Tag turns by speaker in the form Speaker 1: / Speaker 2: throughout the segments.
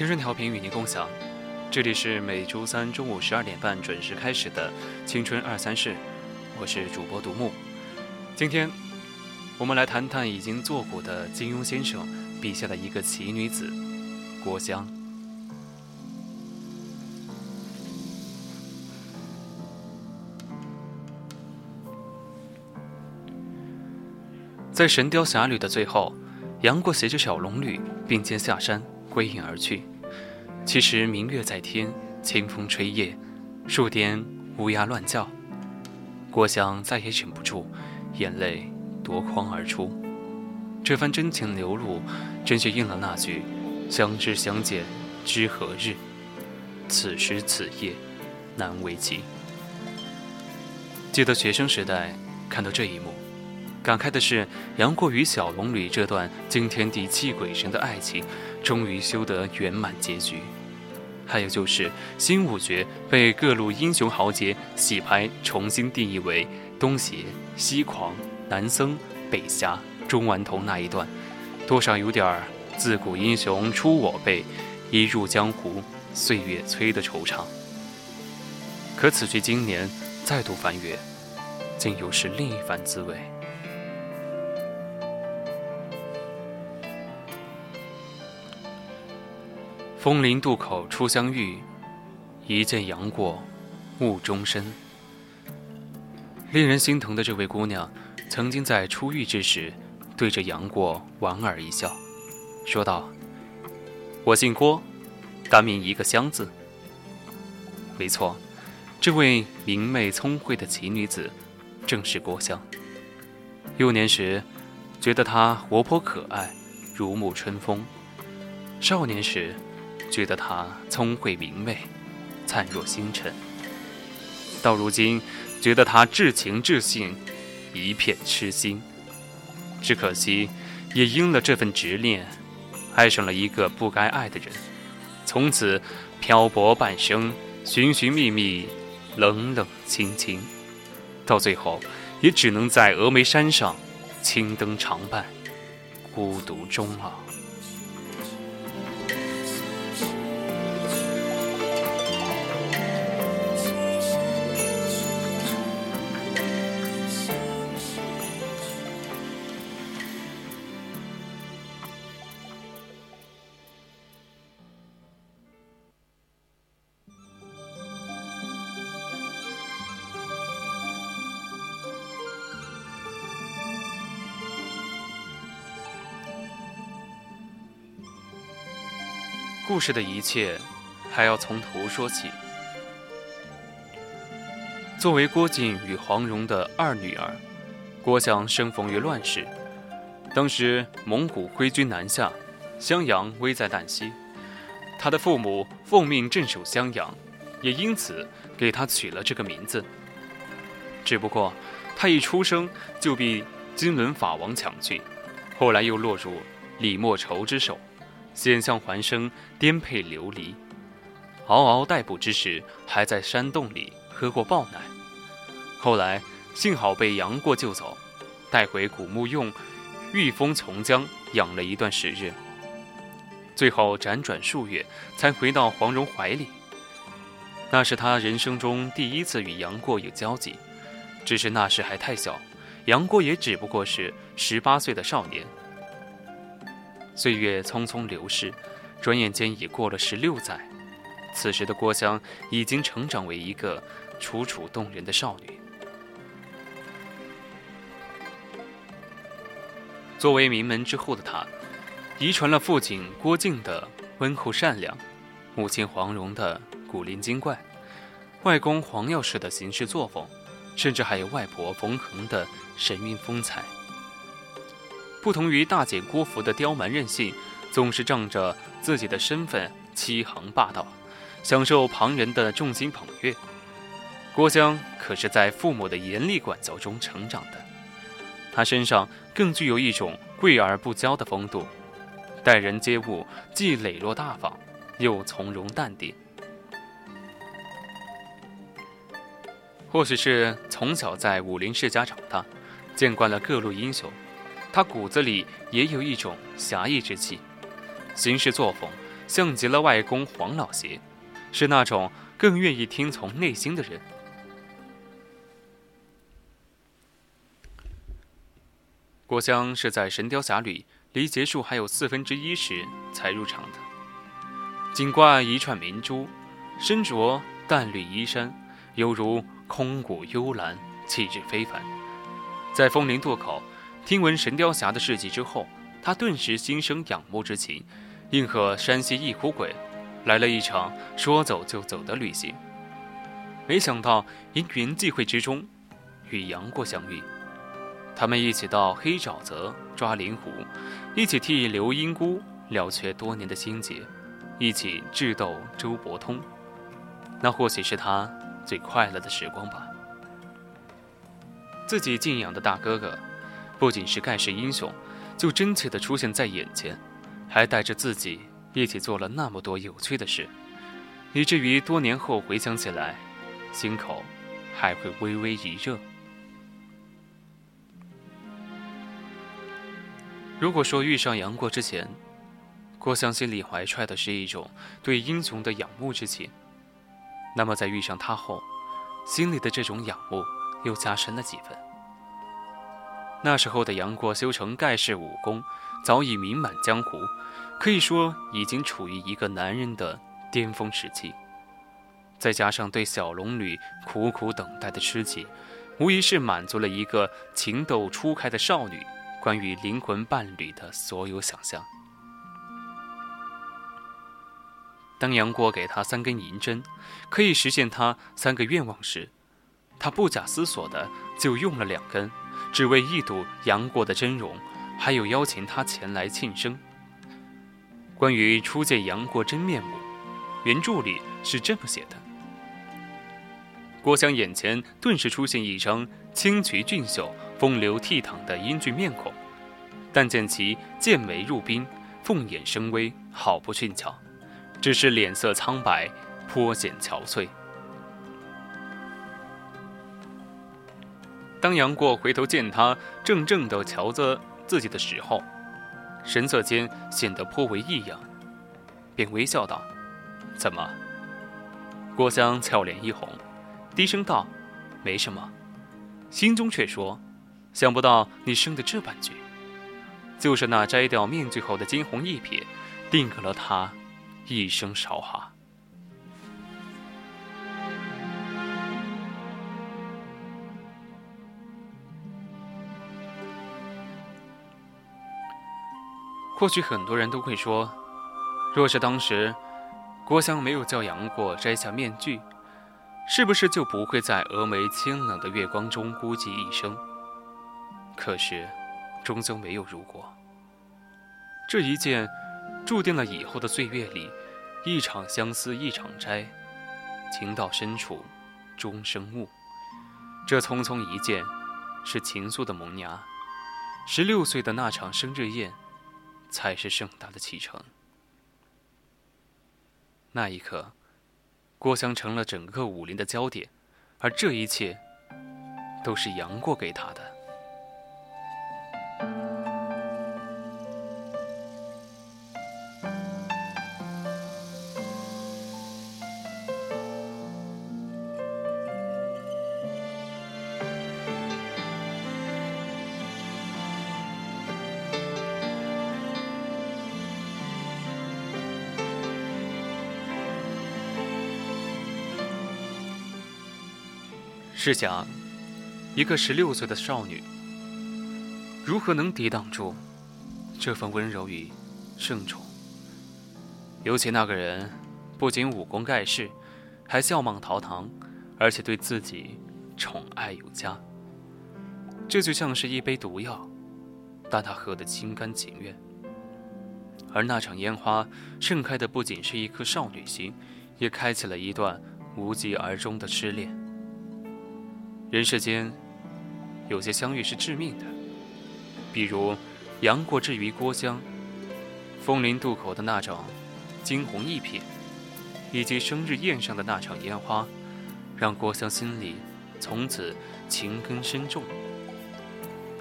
Speaker 1: 青春调频与您共享，这里是每周三中午十二点半准时开始的《青春二三事》，我是主播独木。今天我们来谈谈已经作古的金庸先生笔下的一个奇女子——郭襄。在《神雕侠侣》的最后，杨过携着小龙女并肩下山，归隐而去。其实明月在天，清风吹叶，树巅乌鸦乱叫。郭襄再也忍不住，眼泪夺眶而出。这番真情流露，真是应了那句“相知相见知何日，此时此夜难为情”。记得学生时代看到这一幕，感慨的是杨过与小龙女这段惊天地泣鬼神的爱情，终于修得圆满结局。还有就是新五绝被各路英雄豪杰洗牌，重新定义为东邪、西狂、南僧、北侠、中顽童那一段，多少有点儿自古英雄出我辈，一入江湖岁月催的惆怅。可此去经年，再度翻阅，竟又是另一番滋味。枫林渡口初相遇，一见杨过，误终身。令人心疼的这位姑娘，曾经在初遇之时，对着杨过莞尔一笑，说道：“我姓郭，单名一个香字。”没错，这位明媚聪慧的奇女子，正是郭襄。幼年时，觉得她活泼可爱，如沐春风；少年时，觉得她聪慧明媚，灿若星辰。到如今，觉得她至情至性，一片痴心。只可惜，也因了这份执念，爱上了一个不该爱的人，从此漂泊半生，寻寻觅觅，冷冷清清，到最后，也只能在峨眉山上，青灯长伴，孤独终老。故事的一切，还要从头说起。作为郭靖与黄蓉的二女儿，郭襄生逢于乱世。当时蒙古挥军南下，襄阳危在旦夕。她的父母奉命镇守襄阳，也因此给她取了这个名字。只不过，她一出生就被金轮法王抢去，后来又落入李莫愁之手。险象环生，颠沛流离，嗷嗷待哺之时，还在山洞里喝过豹奶。后来幸好被杨过救走，带回古墓用御风琼浆养了一段时日。最后辗转数月，才回到黄蓉怀里。那是他人生中第一次与杨过有交集，只是那时还太小，杨过也只不过是十八岁的少年。岁月匆匆流逝，转眼间已过了十六载。此时的郭襄已经成长为一个楚楚动人的少女。作为名门之后的她，遗传了父亲郭靖的温厚善良，母亲黄蓉的古灵精怪，外公黄药师的行事作风，甚至还有外婆冯衡的神韵风采。不同于大姐郭芙的刁蛮任性，总是仗着自己的身份欺横霸道。享受旁人的众星捧月，郭襄可是在父母的严厉管教中成长的。她身上更具有一种贵而不骄的风度，待人接物既磊落大方，又从容淡定。或许是从小在武林世家长大，见惯了各路英雄，他骨子里也有一种侠义之气，行事作风像极了外公黄老邪。是那种更愿意听从内心的人。郭襄是在《神雕侠侣》离结束还有四分之一时才入场的，颈挂一串明珠，身着淡绿衣衫，犹如空谷幽兰，气质非凡。在枫林渡口听闻神雕侠的事迹之后，他顿时心生仰慕之情，应和山西一虎鬼。来了一场说走就走的旅行，没想到因缘际会之中，与杨过相遇。他们一起到黑沼泽抓灵狐，一起替刘英姑了却多年的心结，一起智斗周伯通。那或许是他最快乐的时光吧。自己敬仰的大哥哥，不仅是盖世英雄，就真切地出现在眼前，还带着自己。一起做了那么多有趣的事，以至于多年后回想起来，心口还会微微一热。如果说遇上杨过之前，郭襄心里怀揣的是一种对英雄的仰慕之情，那么在遇上他后，心里的这种仰慕又加深了几分。那时候的杨过修成盖世武功，早已名满江湖。可以说已经处于一个男人的巅峰时期，再加上对小龙女苦苦等待的痴情，无疑是满足了一个情窦初开的少女关于灵魂伴侣的所有想象。当杨过给他三根银针，可以实现他三个愿望时，他不假思索的就用了两根，只为一睹杨过的真容，还有邀请他前来庆生。关于初见杨过真面目，原著里是这么写的：郭襄眼前顿时出现一张清癯俊秀、风流倜傥的英俊面孔，但见其剑眉入冰，凤眼生威，好不俊俏，只是脸色苍白，颇显憔悴。当杨过回头见他怔怔地瞧着自己的时候，神色间显得颇为异样，便微笑道：“怎么？”郭襄俏脸一红，低声道：“没什么。”心中却说：“想不到你生的这般绝。”就是那摘掉面具后的惊鸿一瞥，定格了他一生韶华。或许很多人都会说，若是当时郭襄没有叫杨过摘下面具，是不是就不会在峨眉清冷的月光中孤寂一生？可是，终究没有如果。这一件，注定了以后的岁月里，一场相思一场摘，情到深处终生误。这匆匆一见，是情愫的萌芽。十六岁的那场生日宴。才是盛大的启程。那一刻，郭襄成了整个武林的焦点，而这一切，都是杨过给他的。试想，一个十六岁的少女，如何能抵挡住这份温柔与盛宠？尤其那个人不仅武功盖世，还笑貌堂堂，而且对自己宠爱有加。这就像是一杯毒药，但他喝得心甘情愿。而那场烟花盛开的不仅是一颗少女心，也开启了一段无疾而终的痴恋。人世间，有些相遇是致命的，比如杨过之于郭襄，枫林渡口的那场惊鸿一瞥，以及生日宴上的那场烟花，让郭襄心里从此情根深重。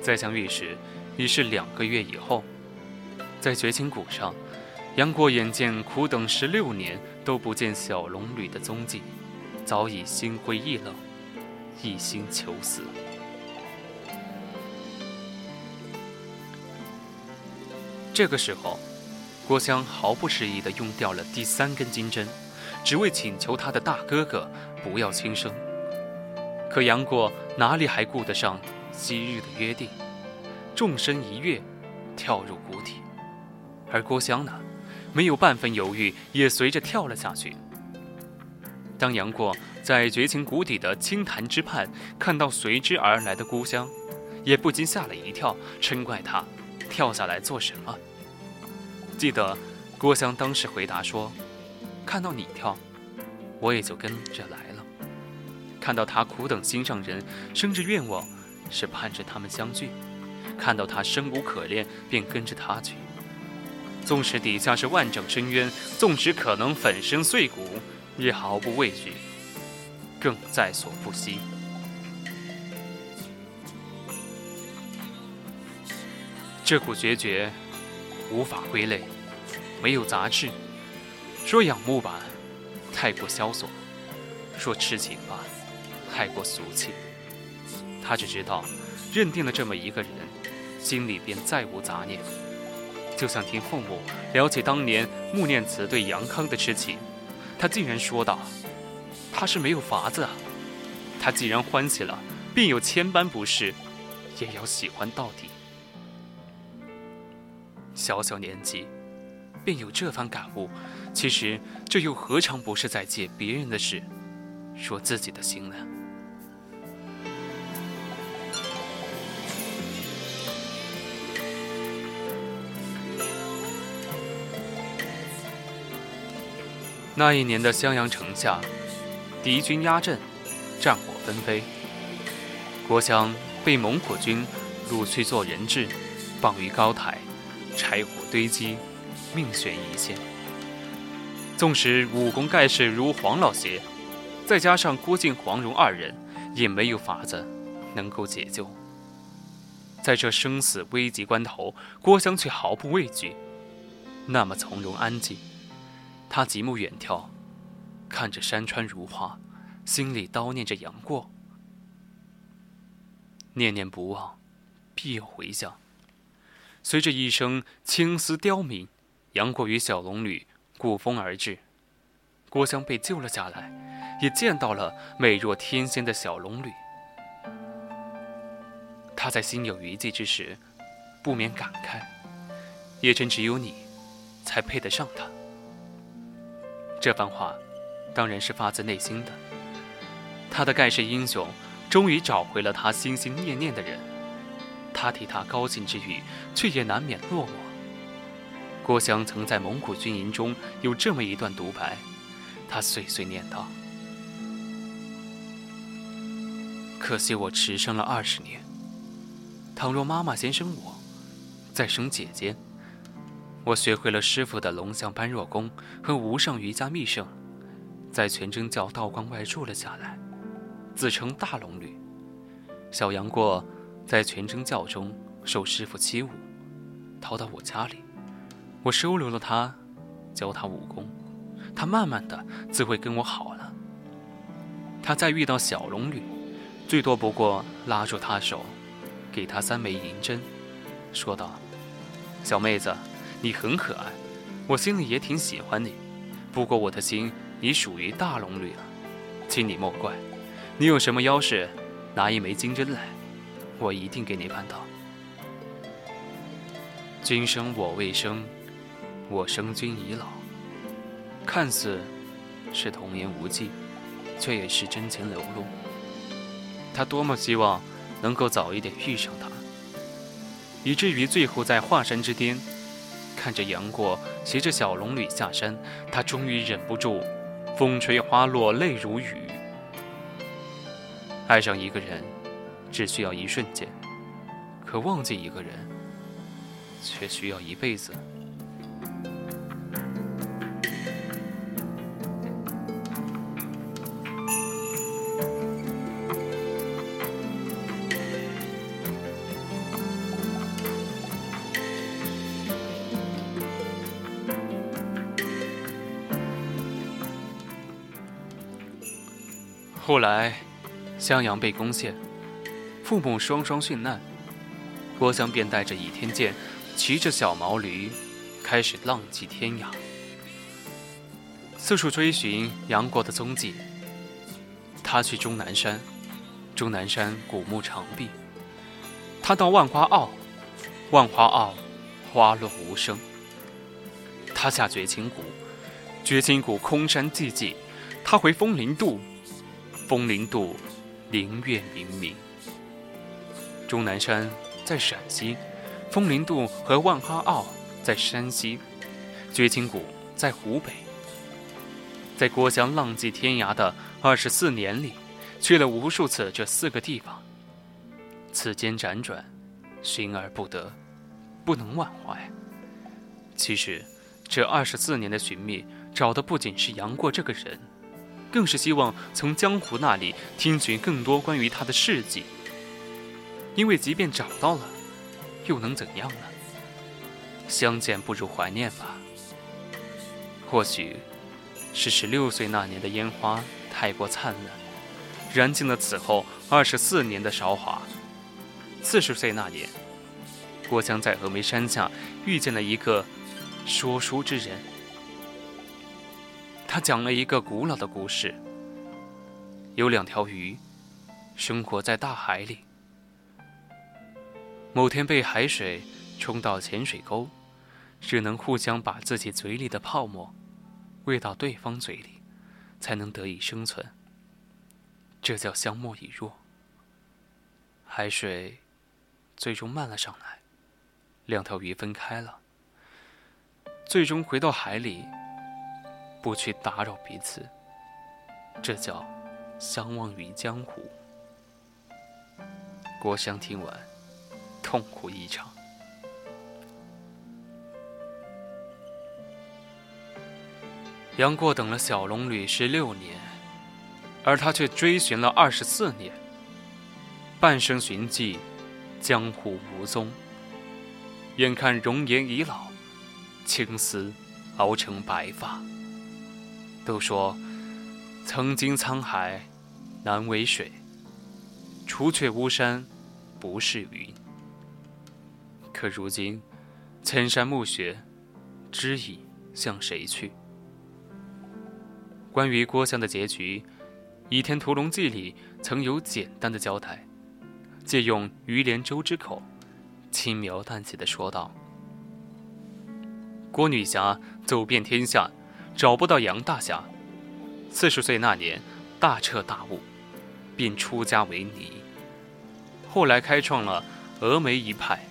Speaker 1: 再相遇时，已是两个月以后，在绝情谷上，杨过眼见苦等十六年都不见小龙女的踪迹，早已心灰意冷。一心求死。这个时候，郭襄毫不迟疑地用掉了第三根金针，只为请求他的大哥哥不要轻生。可杨过哪里还顾得上昔日的约定，纵身一跃，跳入谷底。而郭襄呢，没有半分犹豫，也随着跳了下去。当杨过。在绝情谷底的青潭之畔，看到随之而来的郭襄，也不禁吓了一跳，嗔怪他跳下来做什么。记得郭襄当时回答说：“看到你跳，我也就跟着来了。看到他苦等心上人，生着愿望，是盼着他们相聚；看到他生无可恋，便跟着他去。纵使底下是万丈深渊，纵使可能粉身碎骨，也毫不畏惧。”更在所不惜。这股决绝无法归类，没有杂质。说仰慕吧，太过萧索；说痴情吧，太过俗气。他只知道，认定了这么一个人，心里便再无杂念。就像听父母聊起当年穆念慈对杨康的痴情，他竟然说道。他是没有法子啊！他既然欢喜了，便有千般不是，也要喜欢到底。小小年纪，便有这番感悟，其实这又何尝不是在借别人的事，说自己的心呢？那一年的襄阳城下。敌军压阵，战火纷飞。郭襄被蒙古军掳去做人质，绑于高台，柴火堆积，命悬一线。纵使武功盖世如黄老邪，再加上郭靖、黄蓉二人，也没有法子能够解救。在这生死危急关头，郭襄却毫不畏惧，那么从容安静。他极目远眺。看着山川如画，心里叨念着杨过，念念不忘，必有回响。随着一声青丝刁民，杨过与小龙女鼓风而至，郭襄被救了下来，也见到了美若天仙的小龙女。他在心有余悸之时，不免感慨：也真只有你，才配得上他。这番话。当然是发自内心的。他的盖世英雄终于找回了他心心念念的人，他替他高兴之余，却也难免落寞。郭襄曾在蒙古军营中有这么一段独白，他碎碎念道：“可惜我迟生了二十年。倘若妈妈先生我，再生姐姐，我学会了师傅的龙象般若功和无上瑜伽秘圣。”在全真教道观外住了下来，自称大龙女。小杨过在全真教中受师傅欺侮，逃到我家里，我收留了他，教他武功，他慢慢的自会跟我好了。他再遇到小龙女，最多不过拉住她手，给她三枚银针，说道：“小妹子，你很可爱，我心里也挺喜欢你，不过我的心。”已属于大龙女了，请你莫怪。你有什么要事，拿一枚金针来，我一定给你办到。君生我未生，我生君已老。看似是童言无忌，却也是真情流露。他多么希望能够早一点遇上她，以至于最后在华山之巅，看着杨过骑着小龙女下山，他终于忍不住，风吹花落泪如雨。爱上一个人，只需要一瞬间；可忘记一个人，却需要一辈子。后来，襄阳被攻陷，父母双双殉难，郭襄便带着倚天剑，骑着小毛驴，开始浪迹天涯，四处追寻杨过的踪迹。他去终南山，终南山古木长壁；他到万花坳，万花坳花落无声。他下绝情谷，绝情谷空山寂寂；他回风陵渡。风陵渡，灵月明明。终南山在陕西，风陵渡和万花坳在山西，绝情谷在湖北。在郭襄浪迹天涯的二十四年里，去了无数次这四个地方。此间辗转，寻而不得，不能忘怀。其实，这二十四年的寻觅，找的不仅是杨过这个人。更是希望从江湖那里听取更多关于他的事迹，因为即便找到了，又能怎样呢？相见不如怀念吧。或许，是十六岁那年的烟花太过灿烂，燃尽了此后二十四年的韶华。四十岁那年，郭襄在峨眉山下遇见了一个说书之人。他讲了一个古老的故事：有两条鱼，生活在大海里。某天被海水冲到浅水沟，只能互相把自己嘴里的泡沫喂到对方嘴里，才能得以生存。这叫相莫以弱。海水最终漫了上来，两条鱼分开了，最终回到海里。不去打扰彼此，这叫相忘于江湖。郭襄听完，痛苦异常。杨过等了小龙女十六年，而他却追寻了二十四年。半生寻迹，江湖无踪。眼看容颜已老，青丝熬成白发。都说，曾经沧海难为水，除却巫山不是云。可如今，千山暮雪，知已向谁去？关于郭襄的结局，《倚天屠龙记》里曾有简单的交代，借用于连舟之口，轻描淡写的说道：“郭女侠走遍天下。”找不到杨大侠，四十岁那年大彻大悟，便出家为尼。后来开创了峨眉一派。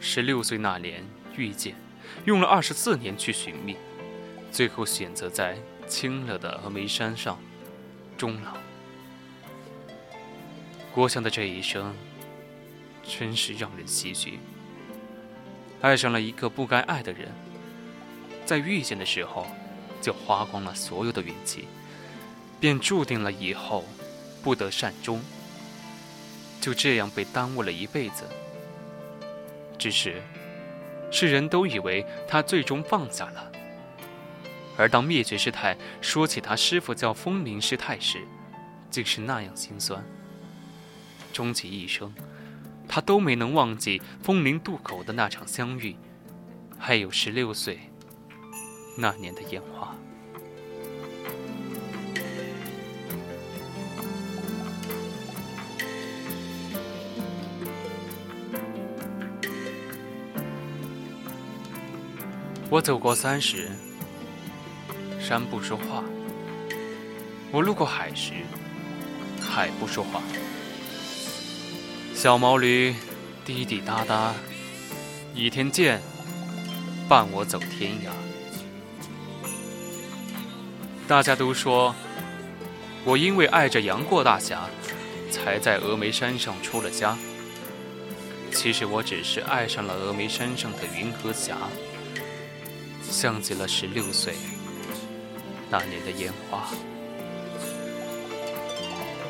Speaker 1: 十六岁那年遇见，用了二十四年去寻觅，最后选择在清了的峨眉山上终老。郭襄的这一生，真是让人唏嘘。爱上了一个不该爱的人。在遇见的时候，就花光了所有的运气，便注定了以后不得善终。就这样被耽误了一辈子。只是世人都以为他最终放下了，而当灭绝师太说起他师傅叫风铃师太时，竟是那样心酸。终其一生，他都没能忘记风铃渡口的那场相遇，还有十六岁。那年的烟花。我走过三十山不说话我路过海时海不说话。小毛驴滴滴答答倚天剑伴我走天涯。大家都说，我因为爱着杨过大侠，才在峨眉山上出了家。其实我只是爱上了峨眉山上的云和霞，像极了十六岁那年的烟花。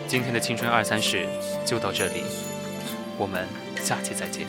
Speaker 1: 今天的青春二三事就到这里，我们下期再见。